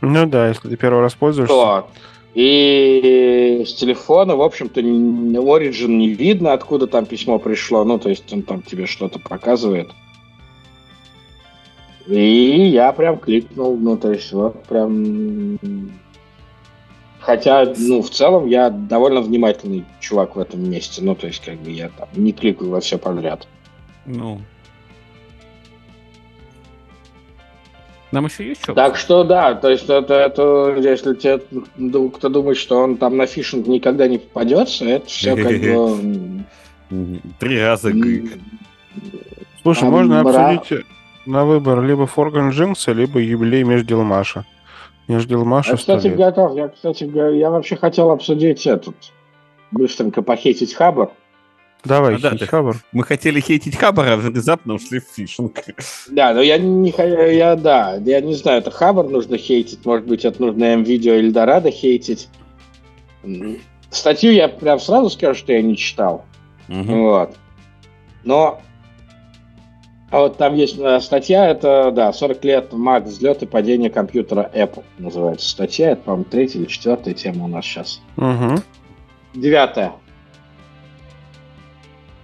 Ну да, если ты первый раз пользуешься. Вот. И с телефона, в общем-то, Origin не видно, откуда там письмо пришло. Ну, то есть он там тебе что-то показывает. И я прям кликнул, ну, то есть вот прям... Хотя, ну, в целом я довольно внимательный чувак в этом месте. Ну, то есть, как бы я там не кликаю во все подряд. Ну. Нам еще есть что? Так что да, то есть это, это если тебе кто думает, что он там на фишинг никогда не попадется, это все как бы... <laughs> Три раза. Слушай, Там можно бра- обсудить на выбор либо Форган Джинкса, либо юбилей Междилмаша. Междилмаша Я, 100 кстати, готов. Я, кстати, я вообще хотел обсудить этот. Быстренько похитить Хабар. Давай, А, да, ты- Хабар. Мы хотели хейтить Хабара, а внезапно ушли в фишинг. Да, но я не я, да, я не знаю, это Хабар нужно хейтить, может быть, это нужно М-видео или Дорадо хейтить. Статью я прям сразу скажу, что я не читал. Мгм. Вот. Но а вот там есть э, статья, это, да, 40 лет Mac, взлет и падение компьютера Apple называется статья. Это, по-моему, третья или четвертая тема у нас сейчас. Угу. Девятая.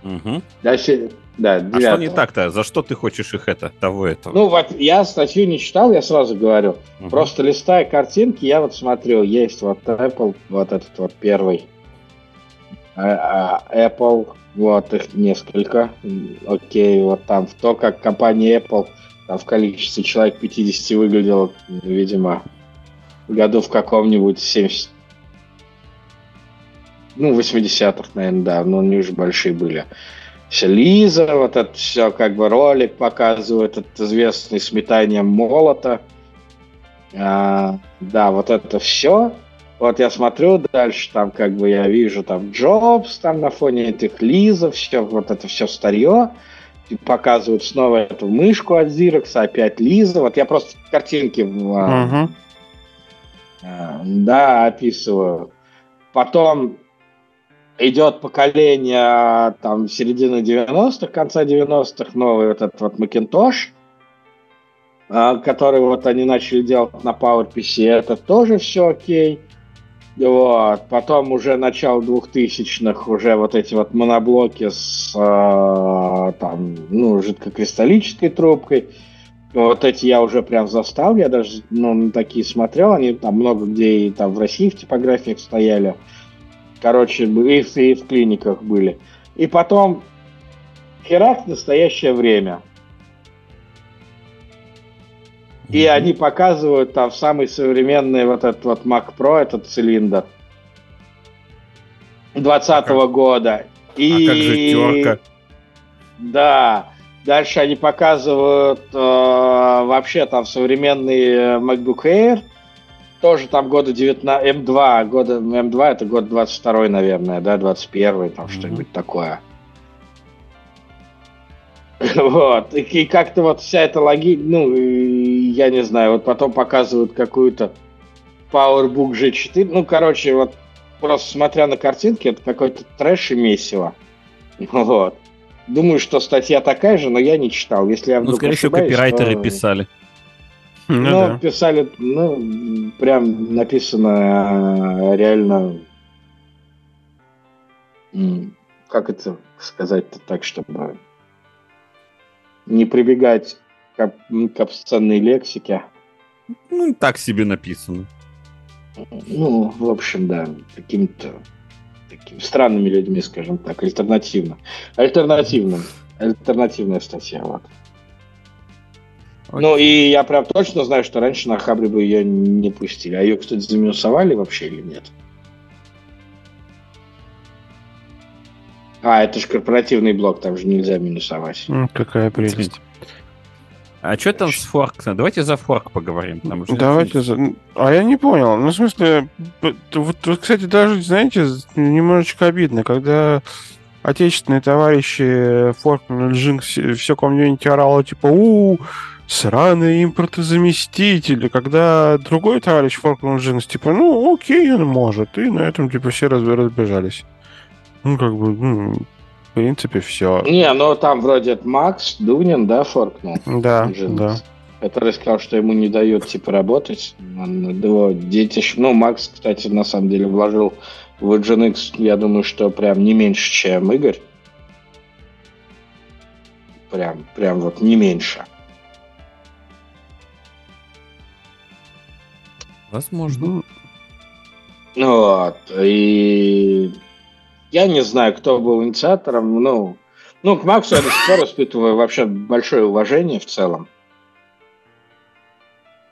Мгм. Дальше, да, А что не так-то? За что ты хочешь их это, того этого? Ну, вот я статью не читал, я сразу говорю. Мгм. Просто листая картинки, я вот смотрю, есть вот Apple, вот этот вот первый. А, а, Apple, вот их несколько. Окей, вот там в то, как компания Apple там в количестве человек 50 выглядела, видимо, году в каком-нибудь 70... Ну, 80-х, наверное, да, но они уже большие были. Все Лиза, вот это все как бы ролик показывает, этот известный с метанием молота. А, да, вот это все. Вот я смотрю дальше, там как бы я вижу там Джобс, там на фоне этих Лизов, все, вот это все старье. И показывают снова эту мышку от Xerox, опять Лиза. Вот я просто картинки а, Да, описываю. Потом идет поколение там середины 90-х, конца 90-х, новый вот этот вот Macintosh, а, который вот они начали делать на PowerPC, это тоже все окей. Вот. Потом уже начало 2000-х, уже вот эти вот моноблоки с э, там, ну, жидкокристаллической трубкой. Вот эти я уже прям застал, я даже ну, на такие смотрел, они там много где и там в России в типографиях стояли. Короче, и в, и в клиниках были. И потом херак настоящее время. И mm-hmm. они показывают там самый современный вот этот вот Mac Pro, этот цилиндр 2020 -го года. И... А как же терка? Да. Дальше они показывают э, вообще там современный MacBook Air, тоже там года 19, М2, года, М2 это год 22 наверное, да, 21 там mm-hmm. что-нибудь такое. <laughs> Вот, и, и как-то вот вся эта логика, ну, я не знаю, вот потом показывают какую-то PowerBook G4, ну, короче, вот просто смотря на картинки, это какой-то трэш и месиво. <laughs> Вот. Думаю, что статья такая же, но я не читал. Если я ну, скорее всего, копирайтеры то... писали. Ну, ну да. писали, ну, прям написано а, реально, как это сказать-то так, чтобы не прибегать к, к обсценной лексике. Ну, так себе написано. Ну, в общем, да, каким-то такими странными людьми, скажем так, альтернативно. Альтернативным. Альтернативная статья, вот. Ну, и я прям точно знаю, что раньше на Хабре бы ее не пустили. А ее, кстати, заминусовали вообще или нет? А, это же корпоративный блок, там же нельзя минусовать. какая прелесть. А что там с форк? Давайте за форк поговорим. Там Давайте за... А я не понял. Ну, в смысле, вот, вот, кстати, даже, знаете, немножечко обидно, когда отечественные товарищи форкнули Jinx, все комьюнити орало, типа, у, -у сраные импортозаместители, когда другой товарищ форкнул Jinx, типа, ну, окей, он может, и на этом, типа, все разбежались. Ну, как бы, ну, в принципе, все. Не, ну там вроде Макс Дунин, да, форкнул? Да, Jinx, да. Который сказал, что ему не дают, типа, работать. Его дети... Ну, Макс, кстати, на самом деле вложил в Nginx, я думаю, что прям не меньше, чем Игорь. Прям, прям вот не меньше. Возможно. Вот. И я не знаю, кто был инициатором. Ну, ну к Максу я до сих пор испытываю вообще большое уважение в целом.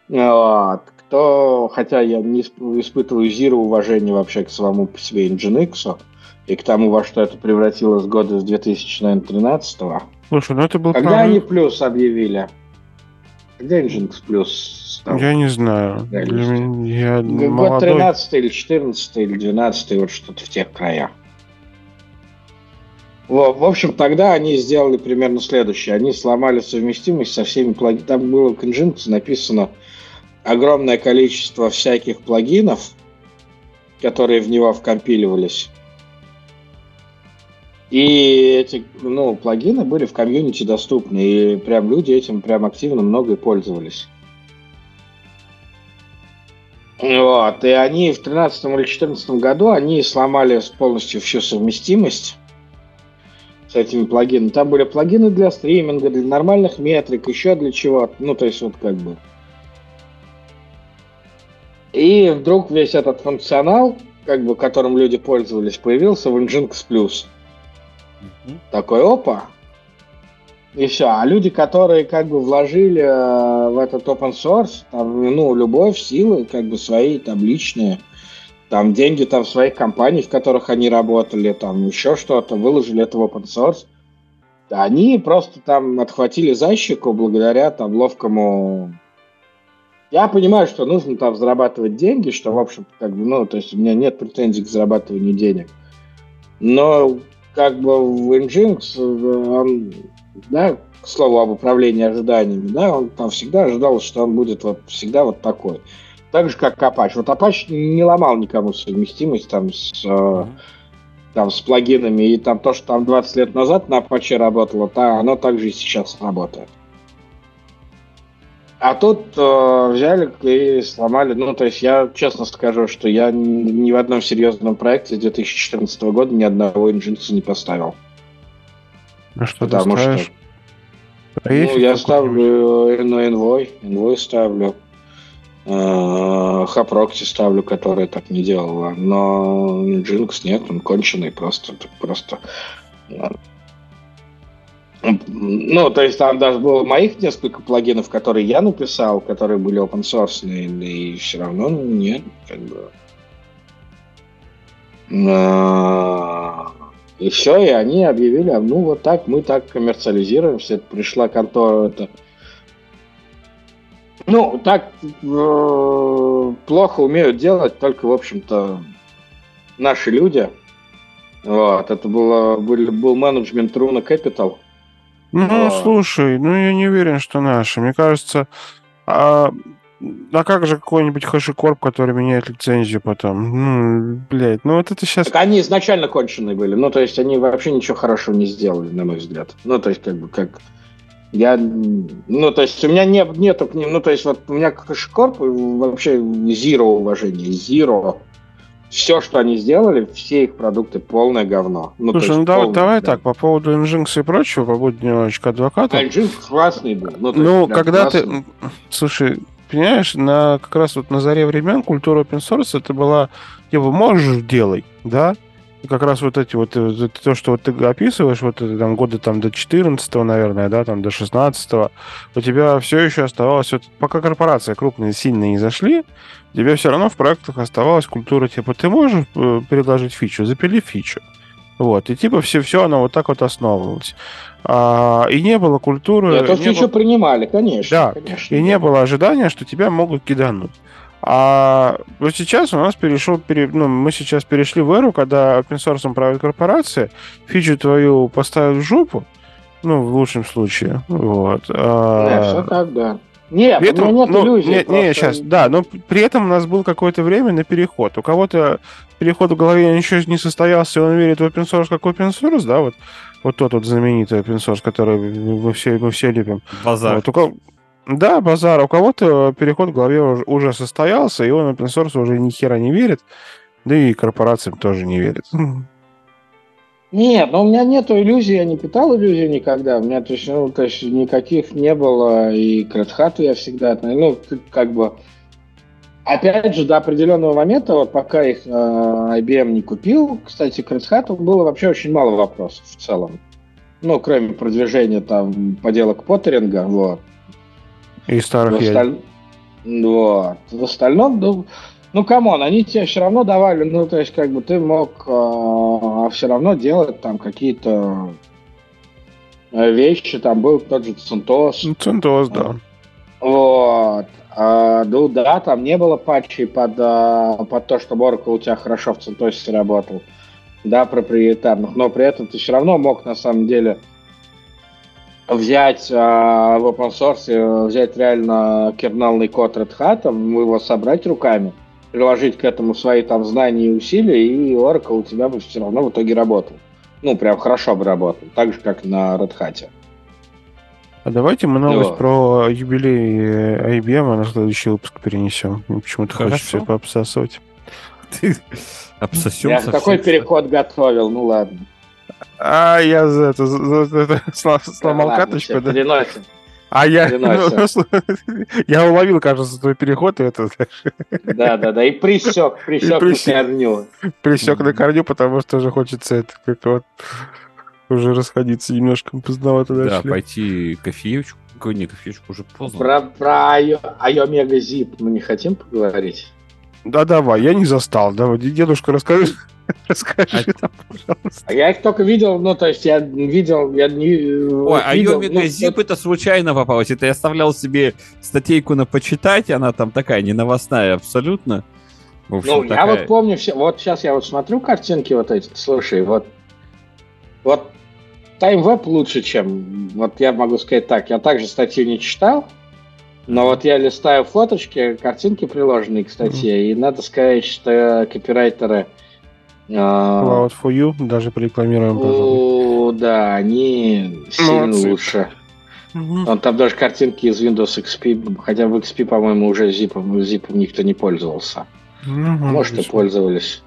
Вот. Кто, хотя я не испытываю зиро уважения вообще к самому по себе Nginx и к тому, во что это превратилось года с 2013 -го. Слушай, ну это был Когда правильный... они плюс объявили? Когда Nginx плюс стал. Я не знаю. Я Год молодой... 13 или 14 или 12 вот что-то в тех краях. В, общем, тогда они сделали примерно следующее. Они сломали совместимость со всеми плагинами. Там было в Nginx написано огромное количество всяких плагинов, которые в него вкомпиливались. И эти ну, плагины были в комьюнити доступны, и прям люди этим прям активно много и пользовались. Вот, и они в 13 или 14 году они сломали полностью всю совместимость с этими плагинами. Там были плагины для стриминга, для нормальных метрик, еще для чего-то. Ну, то есть вот как бы. И вдруг весь этот функционал, как бы, которым люди пользовались, появился в Nginx Plus. Mm-hmm. Такой, опа, и все. А люди, которые как бы вложили э, в этот open source, там, ну, любовь, силы, как бы свои там личные, там деньги там своих компаний, в которых они работали, там еще что-то, выложили это в open source, они просто там отхватили за щеку благодаря там ловкому... Я понимаю, что нужно там зарабатывать деньги, что, в общем, как бы, ну, то есть у меня нет претензий к зарабатыванию денег. Но как бы в Nginx э, он да, к слову об управлении ожиданиями, да, он там всегда ожидал, что он будет вот всегда вот такой. Так же, как Apache. Вот Apache не ломал никому совместимость там с, mm-hmm. там с плагинами, и там то, что там 20 лет назад на Apache работало, то оно также и сейчас работает. А тут э, взяли и сломали. Ну, то есть я честно скажу, что я ни в одном серьезном проекте с 2014 года ни одного инжинса не поставил. Ну что Потому ты ставишь? Что, ну, я ставлю на Envoy, Envoy ставлю. Хапрокси ставлю, которая так не делала. Но Nginx нет, он конченый просто. Просто ну, то есть там даже было моих несколько плагинов, которые я написал, которые были open source, и все равно нет, как бы. И все, и они объявили, «А, ну вот так, мы так коммерциализируемся. Это пришла контора, это ну, так э, плохо умеют делать только, в общем-то, наши люди. Вот, это было, был, был менеджмент Руна Capital. Ну, а... слушай, ну я не уверен, что наши. Мне кажется, а, а как же какой-нибудь хэшикорп, который меняет лицензию потом? Ну, блядь, ну вот это сейчас... Так они изначально конченые были. Ну, то есть они вообще ничего хорошего не сделали, на мой взгляд. Ну, то есть как бы как... Я, ну, то есть у меня не, нету к ним, ну, то есть вот у меня к хэшикорп вообще zero уважения, zero все, что они сделали, все их продукты полное говно. Ну, Слушай, ну давай, давай да. так, по поводу Nginx и прочего, побудь немножечко адвокатом. А Nginx классный был. Ну, ну есть, когда классный. ты... Слушай, понимаешь, на, как раз вот на заре времен культура open source это была, типа, можешь, делай, да? И как раз вот эти вот, э, то, что вот ты описываешь, вот это, там годы там до 14 наверное, да, там до 16 у тебя все еще оставалось, вот, пока корпорации крупные сильно не зашли, тебе все равно в проектах оставалась культура, типа, ты можешь э, предложить фичу, запили фичу. Вот, и типа все, все оно вот так вот основывалось. А, и не было культуры... Это фичу было... принимали, конечно. Да, конечно, и да. не было ожидания, что тебя могут кидануть. А вот сейчас у нас перешел, пере, ну, мы сейчас перешли в эру, когда open source правят корпорации, фичу твою поставят в жопу, ну, в лучшем случае, вот. А... Да, все так, да. Нет, при этом, у меня нет ну, иллюзий. Нет, просто... нет, сейчас, да, но при этом у нас был какое-то время на переход. У кого-то переход в голове еще не состоялся, и он верит в open source как open source, да, вот, вот тот вот знаменитый open source, который мы все, мы все любим. Базар. Вот, у кого... Да, базар. У кого-то переход в голове уже, уже состоялся, и он open source уже ни хера не верит, да и корпорациям тоже не верит. <laughs> Нет, но у меня нет иллюзий, я не питал иллюзий никогда. У меня то есть, ну, то есть никаких не было, и к Hat я всегда, ну, как бы, опять же, до определенного момента, вот пока их э, IBM не купил, кстати, к Hat было вообще очень мало вопросов в целом. Ну, кроме продвижения там поделок Поттеринга, вот. И старых в осталь... Вот. В остальном, ну, ну, come on, они тебе все равно давали, ну, то есть, как бы ты мог э, а, все равно делать там какие-то э, вещи, там был тот же Центос. Центос, да. Вот. А, ну да, там не было патчей под, а, под то, что Oracle у тебя хорошо в Центосе работал. Да, проприетарных. Но при этом ты все равно мог на самом деле взять а, в open source, взять реально кернелный код Red Hat, его собрать руками приложить к этому свои там знания и усилия, и Oracle у тебя бы все равно в итоге работал. Ну, прям хорошо бы работал. Так же, как на Red Hat. А давайте мы новость вот. про юбилей IBM на следующий выпуск перенесем. Почему-то хочется все пообсасывать. Обсосем Я такой переход готовил, ну ладно. А, я за это, за, за, <laughs> сломал да, каточку, да? Переносим. А я, ну, <laughs> я уловил, кажется, твой переход, и это... <laughs> Да, да, да, и присек, присек, присек на корню. Присек на корню, потому что уже хочется это как вот уже расходиться немножко, поздновато Да, пойти кофеечку, не кофеечку уже поздно. Про, про Айомега Зип мы не хотим поговорить? Да, давай, я не застал. Давай, дедушка, расскажи, <laughs> Расскажи а, нам, пожалуйста. А я их только видел, ну, то есть я видел, я не... Ой, а видел, а ну, Zip это случайно попалось. Это я оставлял себе статейку на почитать, она там такая не новостная абсолютно. общем, ну, такая... я вот помню, все, вот сейчас я вот смотрю картинки вот эти, слушай, вот, вот TimeWeb лучше, чем, вот я могу сказать так, я также статью не читал, но вот я листаю фоточки, картинки приложенные к статье, mm-hmm. и надо сказать, что копирайтеры Cloud for You, даже порекламируем, пожалуй. О, да, они сильно Молодцы. лучше. Он там даже картинки из Windows XP, хотя в XP, по-моему, уже зипом, зипом никто не пользовался. Мгм. Может, и пользовались.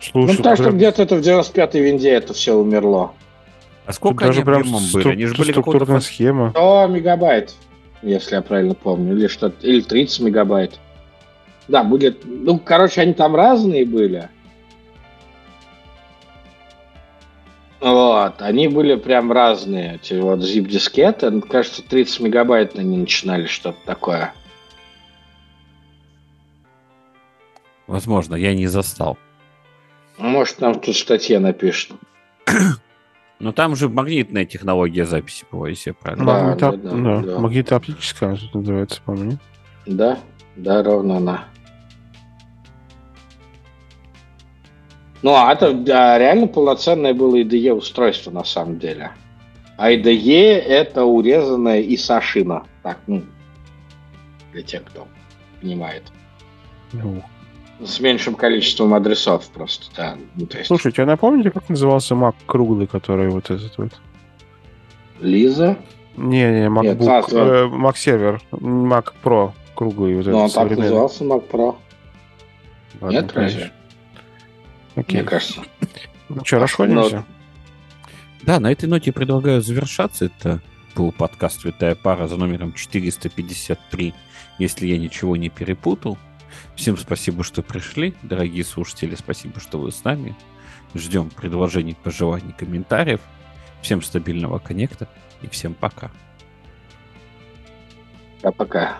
Слушай, ну, потому что где-то это в 95-й винде это все умерло. А тут сколько они даже прям объемом были? стру- Они же были структурная какого-то... схема. 100 мегабайт, если я правильно помню, или что или 30 мегабайт. Да, будет... Ну, короче, они там разные были. Вот, они были прям разные. Эти вот zip-дискеты. Ну, Кажется, 30 мегабайт они начинали, что-то такое. Возможно, я не застал. Может, нам тут в статье напишет. <clears throat> Но там же магнитная технология записи была, если я правильно. Да, Магнито- да, да, да, да. Магнитооптическая она тут называется, по-моему. Да, да, ровно она. Ну, а это да, реально полноценное было IDE устройство на самом деле. А IDE это урезанная ISA шина. Так, ну, для тех, кто понимает. Ну, С меньшим количеством адресов просто, да. Ну, то есть Слушайте, а напомните, как назывался Mac круглый, который вот этот вот? Лиза, Не-не, MacBook, а, э, Mac Server, Mac Pro круглый. Вот ну, он этот так назывался Mac Pro. Ладно, Нет, разве? Окей. Мне кажется. Ну что, расходимся? Да, на этой ноте предлагаю завершаться. Это был подкаст «Святая пара» за номером 453, если я ничего не перепутал. Всем спасибо, что пришли. Дорогие слушатели, спасибо, что вы с нами. Ждем предложений, пожеланий, комментариев. Всем стабильного коннекта и всем пока. Да, пока.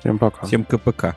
Всем пока. Всем КПК.